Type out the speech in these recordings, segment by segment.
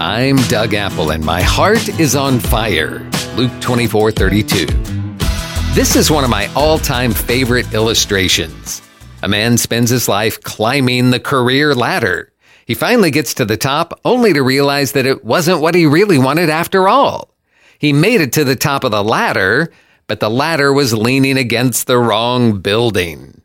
I'm Doug Apple and my heart is on fire. Luke 24 32. This is one of my all time favorite illustrations. A man spends his life climbing the career ladder. He finally gets to the top only to realize that it wasn't what he really wanted after all. He made it to the top of the ladder, but the ladder was leaning against the wrong building.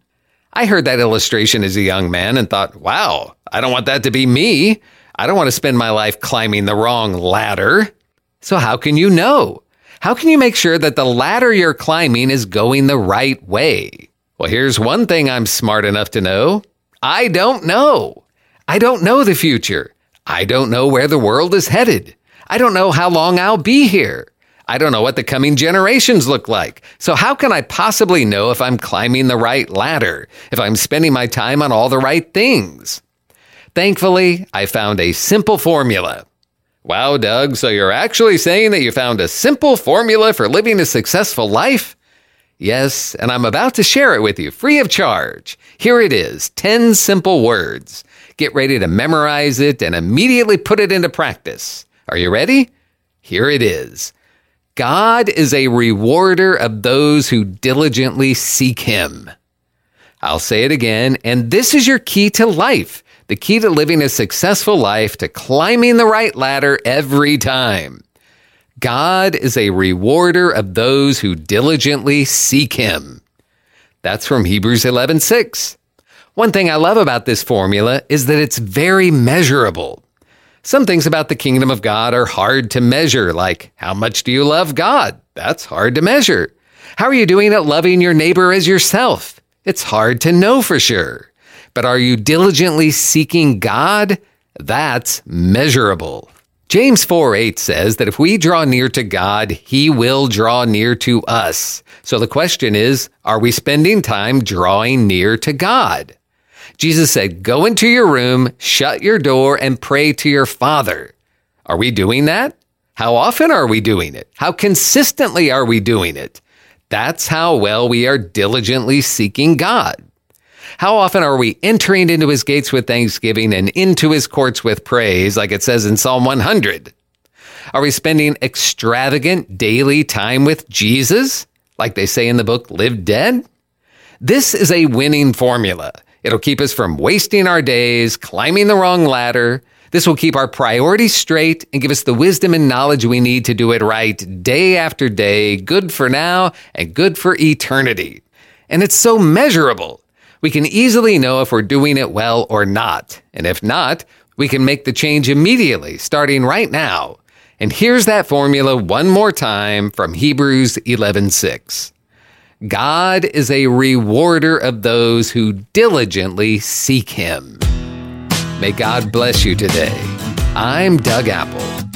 I heard that illustration as a young man and thought, wow, I don't want that to be me. I don't want to spend my life climbing the wrong ladder. So how can you know? How can you make sure that the ladder you're climbing is going the right way? Well, here's one thing I'm smart enough to know. I don't know. I don't know the future. I don't know where the world is headed. I don't know how long I'll be here. I don't know what the coming generations look like. So how can I possibly know if I'm climbing the right ladder, if I'm spending my time on all the right things? Thankfully, I found a simple formula. Wow, Doug, so you're actually saying that you found a simple formula for living a successful life? Yes, and I'm about to share it with you free of charge. Here it is 10 simple words. Get ready to memorize it and immediately put it into practice. Are you ready? Here it is God is a rewarder of those who diligently seek Him. I'll say it again, and this is your key to life the key to living a successful life, to climbing the right ladder every time. God is a rewarder of those who diligently seek him. That's from Hebrews 11:6. One thing I love about this formula is that it's very measurable. Some things about the kingdom of God are hard to measure, like how much do you love God? That's hard to measure. How are you doing at loving your neighbor as yourself? It's hard to know for sure. But are you diligently seeking God? That's measurable. James 4 8 says that if we draw near to God, he will draw near to us. So the question is, are we spending time drawing near to God? Jesus said, Go into your room, shut your door, and pray to your Father. Are we doing that? How often are we doing it? How consistently are we doing it? That's how well we are diligently seeking God. How often are we entering into his gates with thanksgiving and into his courts with praise, like it says in Psalm 100? Are we spending extravagant daily time with Jesus, like they say in the book Live Dead? This is a winning formula. It'll keep us from wasting our days, climbing the wrong ladder. This will keep our priorities straight and give us the wisdom and knowledge we need to do it right day after day, good for now and good for eternity. And it's so measurable. We can easily know if we're doing it well or not. And if not, we can make the change immediately, starting right now. And here's that formula one more time from Hebrews 11:6. God is a rewarder of those who diligently seek him. May God bless you today. I'm Doug Apple.